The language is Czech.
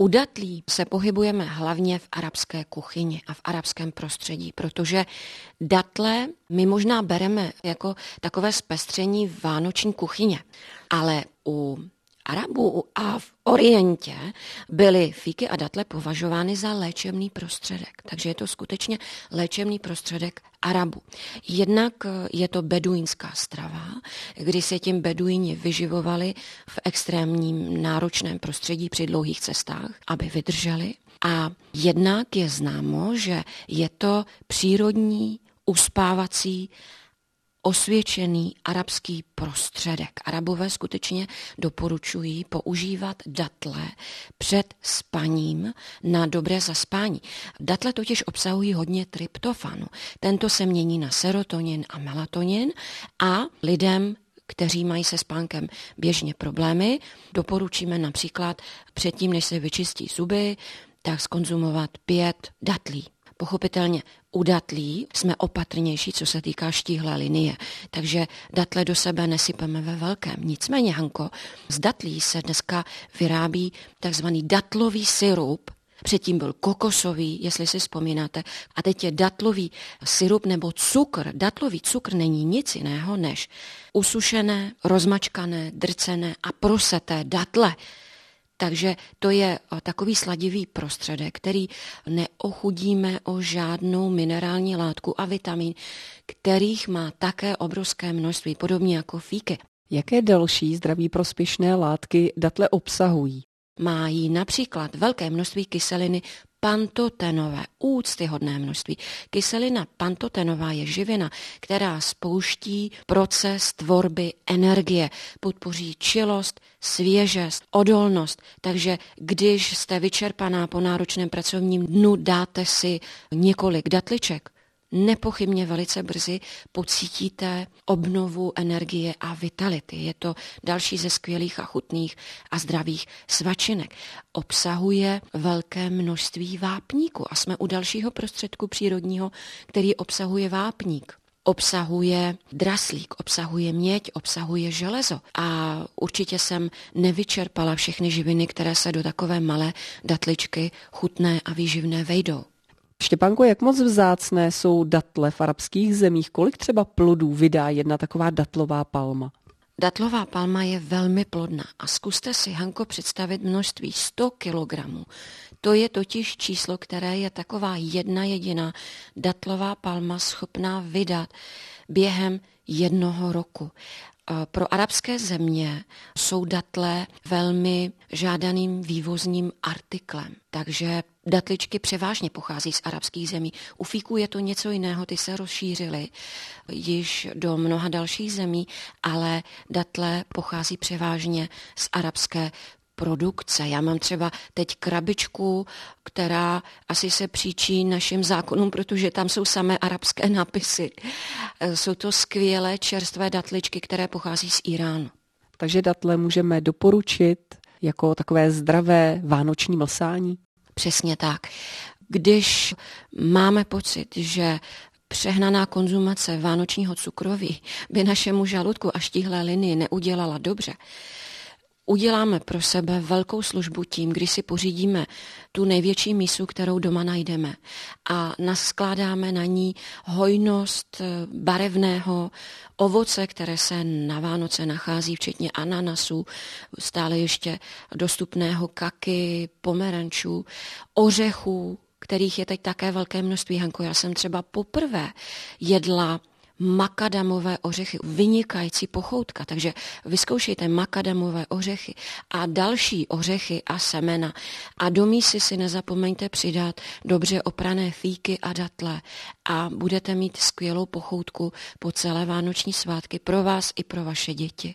U datlí se pohybujeme hlavně v arabské kuchyni a v arabském prostředí, protože datle my možná bereme jako takové zpestření vánoční kuchyně, ale u Arabů a v Orientě byly fíky a datle považovány za léčebný prostředek. Takže je to skutečně léčebný prostředek Arabu. Jednak je to beduínská strava, kdy se tím beduíni vyživovali v extrémním náročném prostředí při dlouhých cestách, aby vydrželi. A jednak je známo, že je to přírodní uspávací osvědčený arabský prostředek. Arabové skutečně doporučují používat datle před spaním na dobré zaspání. Datle totiž obsahují hodně tryptofanu. Tento se mění na serotonin a melatonin a lidem kteří mají se spánkem běžně problémy. Doporučíme například předtím, než se vyčistí zuby, tak skonzumovat pět datlí. Pochopitelně u datlí jsme opatrnější, co se týká štíhlé linie, takže datle do sebe nesypeme ve velkém. Nicméně, Hanko, z datlí se dneska vyrábí takzvaný datlový syrup, Předtím byl kokosový, jestli si vzpomínáte, a teď je datlový syrup nebo cukr. Datlový cukr není nic jiného než usušené, rozmačkané, drcené a proseté datle. Takže to je eh, takový sladivý prostředek, který neochudíme o žádnou minerální látku a vitamin, kterých má také obrovské množství, podobně jako fíky. Jaké další zdraví prospěšné látky datle obsahují? Mají například velké množství kyseliny pantotenové, úctyhodné množství. Kyselina pantotenová je živina, která spouští proces tvorby energie, podpoří čilost, svěžest, odolnost. Takže když jste vyčerpaná po náročném pracovním dnu, dáte si několik datliček, nepochybně velice brzy pocítíte obnovu energie a vitality. Je to další ze skvělých a chutných a zdravých svačinek. Obsahuje velké množství vápníku a jsme u dalšího prostředku přírodního, který obsahuje vápník obsahuje draslík, obsahuje měď, obsahuje železo. A určitě jsem nevyčerpala všechny živiny, které se do takové malé datličky chutné a výživné vejdou. Štěpánko, jak moc vzácné jsou datle v arabských zemích? Kolik třeba plodů vydá jedna taková datlová palma? Datlová palma je velmi plodná a zkuste si, Hanko, představit množství 100 kilogramů. To je totiž číslo, které je taková jedna jediná datlová palma schopná vydat během jednoho roku. Pro arabské země jsou datle velmi žádaným vývozním artiklem, takže datličky převážně pochází z arabských zemí. U fíků je to něco jiného, ty se rozšířily již do mnoha dalších zemí, ale datle pochází převážně z arabské produkce. Já mám třeba teď krabičku, která asi se příčí našim zákonům, protože tam jsou samé arabské nápisy. Jsou to skvělé čerstvé datličky, které pochází z Iránu. Takže datle můžeme doporučit jako takové zdravé vánoční mlsání? Přesně tak. Když máme pocit, že přehnaná konzumace vánočního cukroví by našemu žaludku a štíhlé linii neudělala dobře, uděláme pro sebe velkou službu tím, když si pořídíme tu největší mísu, kterou doma najdeme a naskládáme na ní hojnost eh, barevného ovoce, které se na Vánoce nachází, včetně ananasů, stále ještě dostupného kaky, pomerančů, ořechů, kterých je teď také velké množství. Hanko, já jsem třeba poprvé jedla makadamové ořechy. Vynikající pochoutka, takže vyzkoušejte makadamové ořechy a další ořechy a semena. A do mísy si nezapomeňte přidat dobře oprané fíky a datle a budete mít skvělou pochoutku po celé vánoční svátky pro vás i pro vaše děti.